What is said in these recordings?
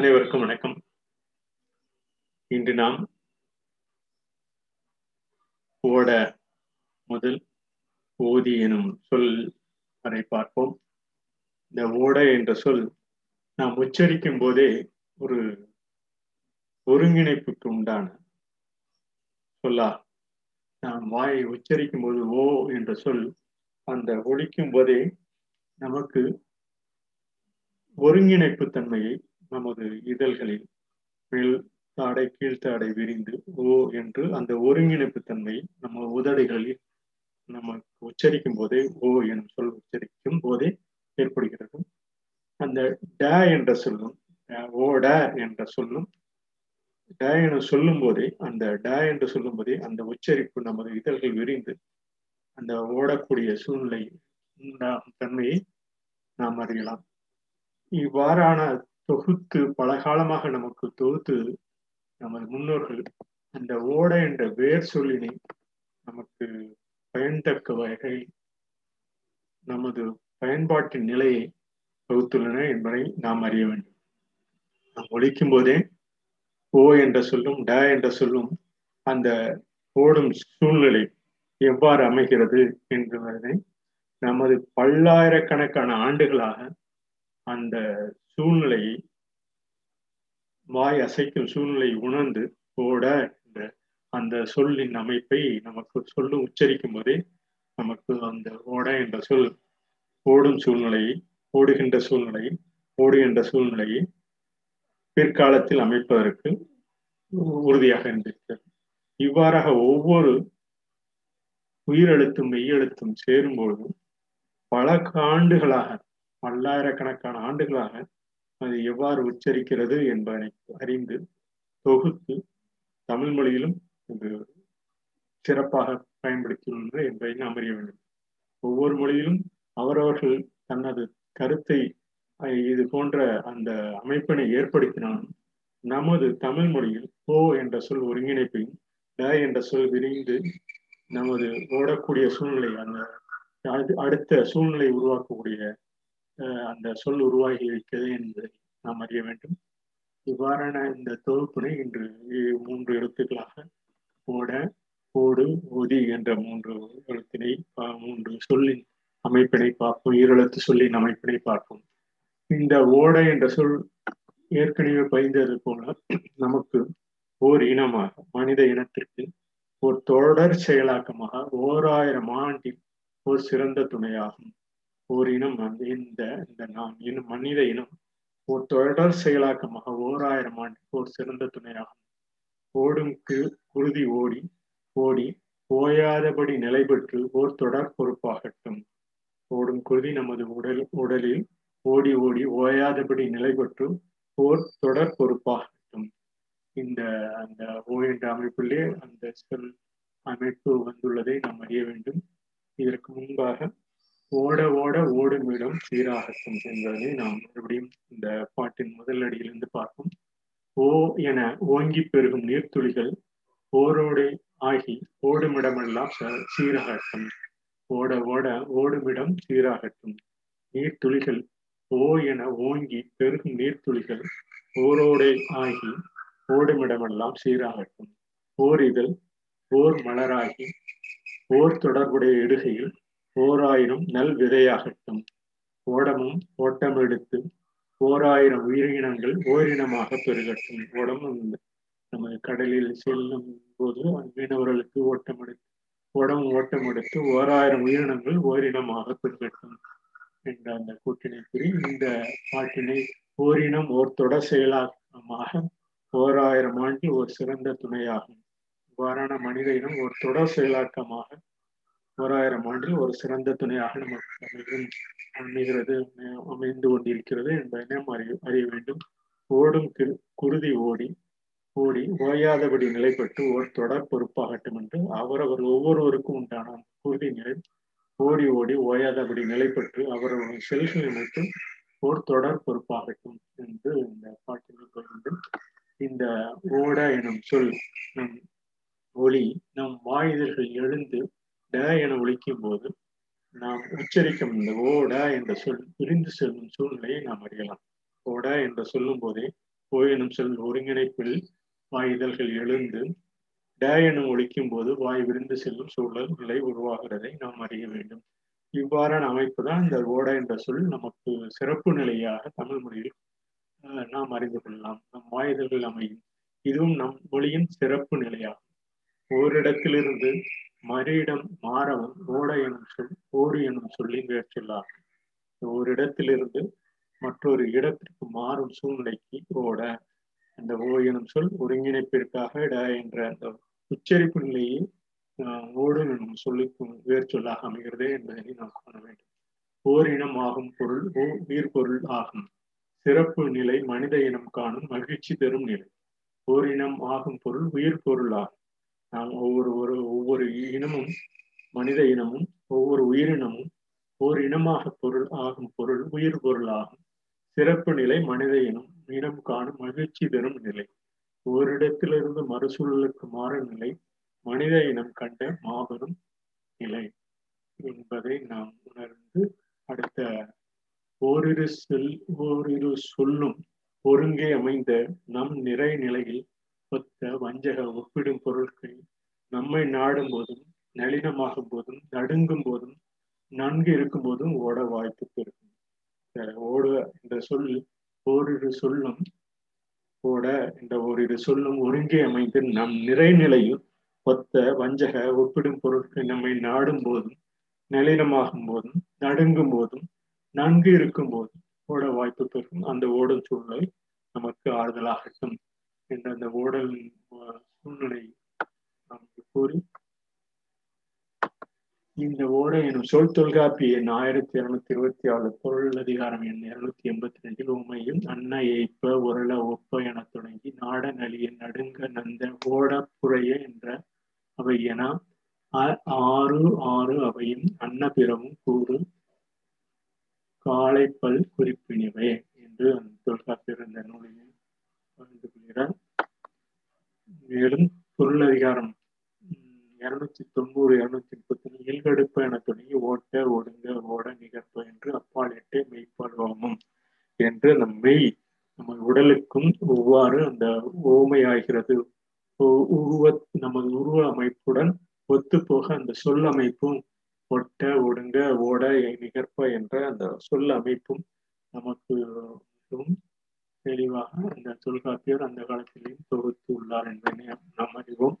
அனைவருக்கும் வணக்கம். இன்று நாம் ஓட முதல் ஓதி எனும் சொல் வரை பார்ப்போம். இந்த ஓட என்ற சொல் நாம் உச்சரிக்கும் போதே ஒரு ஒருங்கிணைப்புக்கு உண்டான சொல்லா. நாம் வாயை உச்சரிக்கும் போது ஓ என்ற சொல் அந்த ஒழிக்கும் போதே நமக்கு ஒருங்கிணைப்பு தன்மையை நமது இதழ்களில் மேல் தாடை கீழ்த்தாடை விரிந்து ஓ என்று அந்த ஒருங்கிணைப்பு தன்மை நம்ம உதடுகளில் நம்ம உச்சரிக்கும் போதே ஓ எனும் சொல் உச்சரிக்கும் போதே ஏற்படுகிறது. அந்த ட என்ற சொல்லும் ஓ ட என்ற சொல்லும் ட என சொல்லும் போதே அந்த ட என்று சொல்லும் போதே அந்த உச்சரிப்பு நமது இதழ்கள் விரிந்து அந்த ஓடக்கூடிய சூழ்நிலை தன்மையை நாம் அறியலாம். இவ்வாறான தொகுத்து பல காலமாக நமக்கு தொகுத்து நமது முன்னோர்கள் அந்த ஓட என்ற வேர் சொல்லினை நமக்கு பயன்தக்க வகையில் நமது பயன்பாட்டின் நிலையை வகுத்துள்ளன என்பதை நாம் அறிய வேண்டும். நாம் ஒழிக்கும் போதே ஓ என்ற சொல்லும் ட என்ற சொல்லும் அந்த ஓடும் சூழ்நிலை எவ்வாறு அமைகிறது என்பதை நமது பல்லாயிரக்கணக்கான ஆண்டுகளாக அந்த சூழ்நிலையை வாய் அசைக்கும் சூழ்நிலை உணர்ந்து ஓட என்ற அந்த சொல்லின் அமைப்பை நமக்கு சொல்லு உச்சரிக்கும் போதே நமக்கு அந்த ஓட என்ற சொல் ஓடும் சூழ்நிலையை ஓடுகின்ற சூழ்நிலையை ஓடுகின்ற சூழ்நிலையை பிற்காலத்தில் அமைப்பதற்கு உறுதியாக இருந்திருக்கிறது. இவ்வாறாக ஒவ்வொரு உயிரெழுத்தும் மெய்யெழுத்தும் சேரும்பொழுது பல ஆண்டுகளாக பல்லாயிரக்கணக்கான ஆண்டுகளாக அது எவ்வாறு உச்சரிக்கிறது என்பதை அறிந்து தொகுத்து தமிழ் மொழியிலும் அது சிறப்பாக பயன்படுத்தியுள்ளது என்பதை நாம் அறிய வேண்டும். ஒவ்வொரு மொழியிலும் அவரவர்கள் தனது கருத்தை இது போன்ற அந்த அமைப்பினை ஏற்படுத்தினாலும் நமது தமிழ் மொழியில் ஓ என்ற சொல் ஒருங்கிணைப்பையும் ட என்ற சொல் விரிந்து நமது ஓடக்கூடிய சூழ்நிலை அந்த அடுத்த சூழ்நிலை உருவாக்கக்கூடிய அந்த சொல் உருவாகி இருக்கிறது என்பதை நாம் அறிய வேண்டும். இவ்வாறான இந்த தொகுப்பினை இன்று மூன்று எழுத்துக்களாக ஓட ஓடு ஒதி என்ற மூன்று எழுத்தினை மூன்று சொல்லின் அமைப்பினை பார்ப்போம். ஈரெழுத்து சொல்லின் அமைப்பினை பார்ப்போம். இந்த ஓட என்ற சொல் ஏற்கனவே பயந்தது போல நமக்கு ஓர் இனமாக மனித இனத்திற்கு ஒரு தொடர் செயலாக்கமாக ஓராயிரம் ஆண்டில் ஒரு சிறந்த துணையாகும். ஓர் இனம் இந்த இந்த நாம் இனம் மனித இனம் ஒரு தொடர் செயலாக்கமாக ஓர் ஆயிரம் ஆண்டுக்கு ஒரு சிறந்த துணையாகும். ஓடும் குருதி ஓடி ஓடி ஓயாதபடி நிலைபெற்று ஓர் தொடர் பொறுப்பாகட்டும். ஓடும் குருதி நமது உடல் உடலில் ஓடி ஓடி ஓயாதபடி நிலைபெற்று ஓர் தொடர் பொறுப்பாகட்டும். இந்த அந்த ஓ என்ற அமைப்பிலே அந்த சொல் அமைப்பு வந்துள்ளதை நாம் அறிய வேண்டும். இதற்கு முன்பாக ஓட ஓட ஓடும் இடம் சீராகட்டும் என்பதை நாம் மறுபடியும் இந்த பாட்டின் முதல் அடியிலிருந்து பார்ப்போம். ஓ என ஓங்கி பெருகும் நீர்த்துளிகள் ஓரோடை ஆகி ஓடுமிடமெல்லாம் சீராகட்டும். ஓட ஓட ஓடுமிடம் சீராகட்டும். நீர்த்துளிகள் ஓ என ஓங்கி பெருகும் நீர்த்துளிகள் ஓரோடை ஆகி ஓடுமிடமெல்லாம் சீராகட்டும். ஓர் இதழ் ஓர் மலராகி ஓர் தொடர்புடைய இடுகையில் ஓராயிரம் நல் விதையாகட்டும். ஓடமும் ஓட்டம் எடுத்து ஓராயிரம் உயிரினங்கள் ஓரினமாக பெருகட்டும். ஓடமும் நம்ம கடலில் செல்லும் போது மீனவர்களுக்கு ஓட்டம் எடுத்து ஓடம் ஓட்டம் எடுத்து ஓராயிரம் உயிரினங்கள் ஓரினமாக பெருகட்டும் என்ற அந்த கூட்டினை கூறி இந்த பாட்டினை ஓரினம் ஓர் தொடர் செயலாக்கமாக ஓராயிரம் ஆண்டு ஒரு சிறந்த துணையாகும். இவ்வாறான மனித இனம் ஒரு தொடர் செயலாக்கமாக ஓராயிரம் ஆண்டில் ஒரு சிறந்த துணையாக நமக்கு அமைகிறது அமைந்து கொண்டிருக்கிறது என்பதை நாம் அறிய அறிய வேண்டும். ஓடும் குருதி ஓடி ஓடி ஓயாதபடி நிலைப்பட்டு ஓர் தொடர் பொறுப்பாகட்டும் என்று அவரவர் ஒவ்வொருவருக்கும் உண்டான குருதி நிலை. ஓடி ஓடி ஓயாதபடி நிலைப்பட்டு அவரவர் செல்களை செல்கள் ஓர் தொடர் பொறுப்பாகட்டும் என்று இந்த பாட்டில் வேண்டும். இந்த ஓட எனும் சொல் நம் ஒளி நம் வாயுதல்கள் எழுந்து ட என ஒழிக்கும் போது நாம் உச்சரிக்கும் இந்த ஓட என்ற சொல் பிரிந்து செல்லும் சூழ்நிலையை நாம் அறியலாம். ஓட என்று சொல்லும் போதே ஓ எனும் சொல் ஒருங்கிணைப்பில் வாய் இதழ்கள் எழுந்து ட எனும் ஒழிக்கும் போது வாய் விரிந்து செல்லும் சூழல் நிலை உருவாகிறதை நாம் அறிய வேண்டும். இவ்வாறான அமைப்பு தான் இந்த ஓட என்ற சொல் நமக்கு சிறப்பு நிலையாக தமிழ் மொழியில் நாம் அறிந்து கொள்ளலாம். நம் வாயுதல்கள் அமையும். இதுவும் நம் மொழியின் சிறப்பு நிலையாகும். ஓரிடத்திலிருந்து மறியிடம் மாறவன் ஓட எனும் சொல் ஓடு எனும் சொல்லி முயற்சியுள்ளார் ஒரு ஓரிடத்திலிருந்து மற்றொரு இடத்திற்கு மாறும் சூழ்நிலைக்கு ஓட அந்த ஓ எனும் சொல் ஒருங்கிணைப்பிற்காக இட என்ற அந்த உச்சரிப்பு நிலையை ஓடு எனும் சொல்லுக்கும் வேர்ச்சொல்லாக அமைகிறது என்பதனை நாம் காண வேண்டும். ஓரினம் ஆகும் பொருள் ஓ உயிர் பொருள் ஆகும். சிறப்பு நிலை மனித இனம் காணும் மகிழ்ச்சி தரும் நிலை. ஓரினம் ஆகும் பொருள் உயிர் பொருள் ஆகும். நாம் ஒவ்வொரு ஒரு ஒவ்வொரு இனமும் மனித இனமும் ஒவ்வொரு உயிரினமும் ஓர் இனமாக பொருள் ஆகும் பொருள் உயிர் பொருள் ஆகும் சிறப்பு நிலை மனித இனம் இனம் காணும் மகிழ்ச்சி தரும் நிலை. ஓரிடத்திலிருந்து மறுசூழலுக்கு மாறும் நிலை மனித இனம் கண்ட மாபெரும் நிலை என்பதை நாம் உணர்ந்து அடுத்த ஓரிரு செல் ஓரிரு சொல்லும் ஒருங்கே அமைந்த நம் நிறை நிலையில் ஒத்த வஞ்சக ஒப்பிடும் பொருட்கள் நம்மை நாடும் போதும் நளினமாகும் போதும் நடுங்கும் போதும் நன்கு இருக்கும் போதும் ஓட வாய்ப்பு பெறும் ஓட என்ற சொல் ஓரிரு சொல்லும் ஓட என்ற ஓரிரு சொல்லும் ஒருங்கே அமைந்து நம் நிறைநிலையில் ஒத்த வஞ்சக ஒப்பிடும் பொருட்கள் நம்மை நாடும் போதும் நளினமாகும் போதும் நடுங்கும் போதும் நன்கு இருக்கும் போதும் ஓட வாய்ப்பு பெறும் அந்த ஓடும் சூழ்நிலை நமக்கு ஆறுதலாகட்டும். என்ற அந்த ஓடலின் சூழ்நிலை கூறி இந்த ஓட எனும் சொல் தொல்காப்பிய எண் ஆயிரத்தி இருநூத்தி இருபத்தி ஆறு பொருள் அதிகாரம் எண் இருநூத்தி எண்பத்தி ரெண்டில் உமையும் அன்ன ஏய்ப்ப உரள ஒப்ப என தொடங்கி நாட நலிய நடுங்க நந்த ஓட புறைய என்ற அவை என ஆறு ஆறு அவையும் அன்ன பிறவும் கூறு காளைப்பல் குறிப்பினிவை என்று அந்த தொல்காப்பியர் இந்த நூலில் பகிர்ந்து கொள்கிறார் மேலும் பொருள் அதிகாரம் இருநூத்தி தொண்ணூறு இருநூத்தி முப்பத்தி இயல்கடுப்ப என தொடங்கி ஓட்ட ஒடுங்க ஓட நிகழ்ப்ப என்று அப்பால் எட்டே மெய்ப்பாடுவாமும் என்று நம் மெய் நம்ம உடலுக்கும் ஒவ்வாறு அந்த ஓமையாகிறது உருவ நமது உருவ அமைப்புடன் ஒத்துப்போக அந்த சொல் அமைப்பும் ஒட்ட ஒடுங்க ஓட நிகர்ப்ப என்ற அந்த சொல் அமைப்பும் நமக்கு மிகவும் தெளிவாக அந்த தொல்காப்பியர் அந்த காலத்திலேயும் தொகுத்து உள்ளார் என்பதை நாம் அறிவோம்.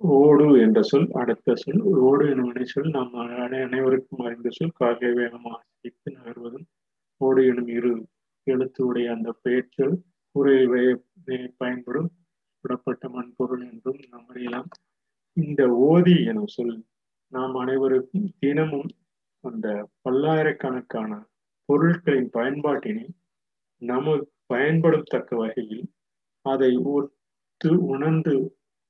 ஓடு என்ற சொல் அடுத்த சொல். ஓடு எனும் வினை சொல் நாம் அனைவருக்கும் அறிந்த சொல். காகை வேகமாக சிரித்து நகர்வதும் ஓடு எனும் இரு எழுத்து உடைய அந்த பெயர்ச்சொல் உரையை பயன்படும் விடப்பட்ட மண்பொருள் என்றும் நாம் அறியலாம். இந்த ஓதி எனும் சொல் நாம் அனைவருக்கும் தினமும் அந்த பல்லாயிரக்கணக்கான பொருட்களின் பயன்பாட்டினை நம பயன்படும் தக்க வகையில் அதை ஒத்து உணர்ந்து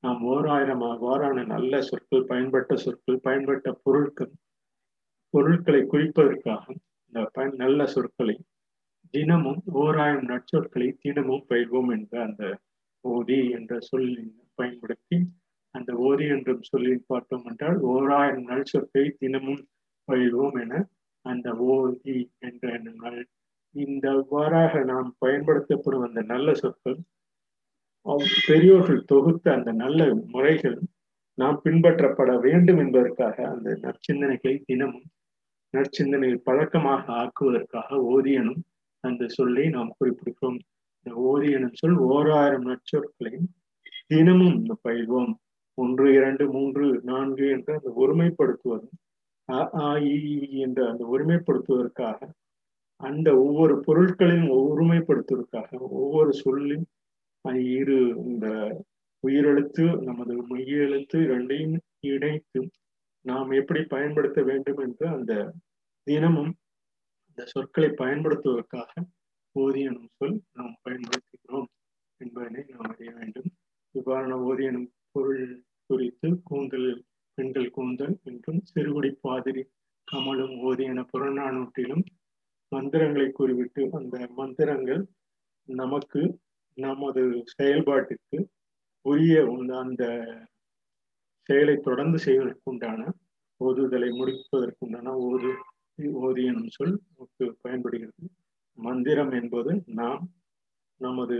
நாம் ஓராயிரம் அவ்வாறான நல்ல சொற்கள் பயன்பட்ட சொற்கள் பயன்பட்ட பொருட்கள் பொருட்களை குறிப்பதற்காக இந்த பயன் நல்ல சொற்களை தினமும் ஓராயிரம் நற்சொற்களை தினமும் பயிர்வோம் என்ற அந்த ஓதி என்ற சொல்லின் பயன்படுத்தி அந்த ஓதி என்றும் சொல்லி பார்த்தோம் என்றால் ஓராயிரம் நல் சொற்களை தினமும் பயிர்வோம் என அந்த ஓதி என்ற நல் இந்த இவ்வாறாக நாம் பயன்படுத்தப்படும் அந்த நல்ல சொற்கள் பெரியோர்கள் தொகுத்த அந்த நல்ல முறைகள் நாம் பின்பற்றப்பட வேண்டும் என்பதற்காக அந்த நற்சிந்தனைகளை தினமும் நற்சிந்தனையை பழக்கமாக ஆக்குவதற்காக ஓதியனும் அந்த சொல்லை நாம் குறிப்பிடுகிறோம். இந்த ஓதியனும் சொல் ஓராயிரம் நற்சொற்களையும் தினமும் பயில்வோம். ஒன்று இரண்டு மூன்று நான்கு என்று அந்த ஒருமைப்படுத்துவதும் அ ஆ என்ற அந்த ஒருமைப்படுத்துவதற்காக அந்த ஒவ்வொரு பொருட்களையும் ஒருமைப்படுத்துவதற்காக ஒவ்வொரு சொல்லின் இரு இந்த உயிரெழுத்து நமது மெய்ய எழுத்து இரண்டையும் இணைத்து நாம் எப்படி பயன்படுத்த வேண்டும் என்று அந்த தினமும் இந்த சொற்களை பயன்படுத்துவதற்காக ஓதியனும் சொல் நாம் பயன்படுத்துகிறோம் என்பதனை நாம் அறிய வேண்டும். இவ்வாறான ஓதியனும் பொருள் குறித்து கூந்தல் பெண்கள் கூந்தல் என்றும் சிறுகுடி பாதிரி கமலும் ஓதியன புறநானூற்றிலும் மந்திரங்களை கூறிவிட்டு அந்த மந்திரங்கள் நமக்கு நமது செயல்பாட்டுக்கு உரிய அந்த செயலை தொடர்ந்து செய்வதற்குண்டான ஓதுதலை முடிப்பதற்குண்டான ஓது ஓது எனும் சொல் நமக்கு பயன்படுகிறது. மந்திரம் என்பது நாம் நமது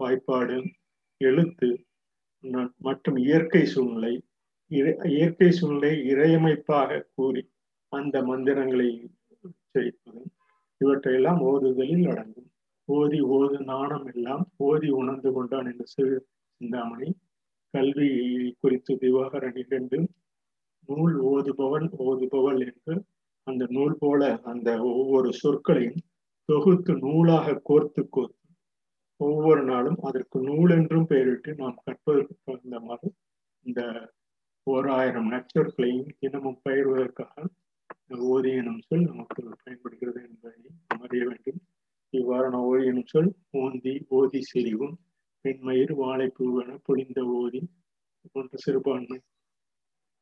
வாய்ப்பாடு எழுத்து மற்றும் இயற்கை சூழ்நிலை இயற்கை சூழ்நிலை இறையமைப்பாக கூறி அந்த மந்திரங்களை உச்சரிப்பதும் இவற்றையெல்லாம் ஓதுதலில் அடங்கும். ஓதி ஓது நாணம் எல்லாம் ஓதி உணர்ந்து கொண்டான் என்று சிறு சிந்தாமணி. கல்வி குறித்து திவாகர நிகழ்ந்து நூல் ஓதுபவன் ஓதுபவள் என்று அந்த நூல் போல அந்த ஒவ்வொரு சொற்களையும் தொகுத்து நூலாக கோர்த்து கோர்த்து ஒவ்வொரு நாளும் அதற்கு நூல் என்றும் பெயரிட்டு நாம் கற்பதற்கு தகுந்த மாதிரி இந்த ஓர் ஆயிரம் நட்சொற்களையும் தினமும் பயிர்வதற்காக ஓதி எனும் சொல் நமக்கு பயன்படுகிறது என்பதை அறிய வேண்டும். இவ்வாறான ஓதி எனும் சொல் ஓந்தி ஓதி செறிவும் பெண்மயிர் வாழைப்பூவென பொழிந்த ஓதி போன்ற சிறுபான்மை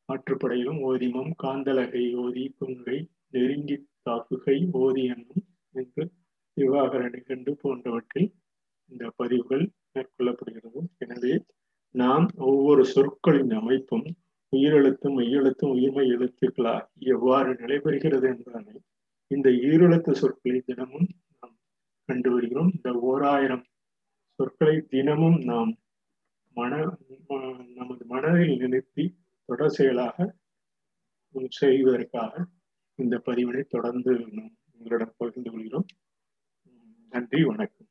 ஆற்றுப்படையிலும் ஓதிமம் காந்தலகை ஓதி கொங்கை நெருங்கி தாக்குகை ஓதி என்னும் என்று விவாகர நிகண்டு போன்றவற்றில் இந்த பதிவுகள் மேற்கொள்ளப்படுகிறது. எனவே நாம் ஒவ்வொரு சொற்களின் அமைப்பும் உயிரெழுத்தும் மெய்யெழுத்தும் உயிர்மை எழுத்துக்களாக எவ்வாறு நிலைபெறுகிறது என்பதனை இந்த ஈரெழுத்து சொற்களை தினமும் நாம் கண்டு வருகிறோம் இந்த ஓராயிரம் சொற்களை தினமும் நாம் மன நமது மனதில் நிறுத்தி தொடர் செயலாக செய்வதற்காக இந்த பதிவினை தொடர்ந்து நாம் உங்களிடம் பகிர்ந்து கொள்கிறோம். நன்றி வணக்கம்.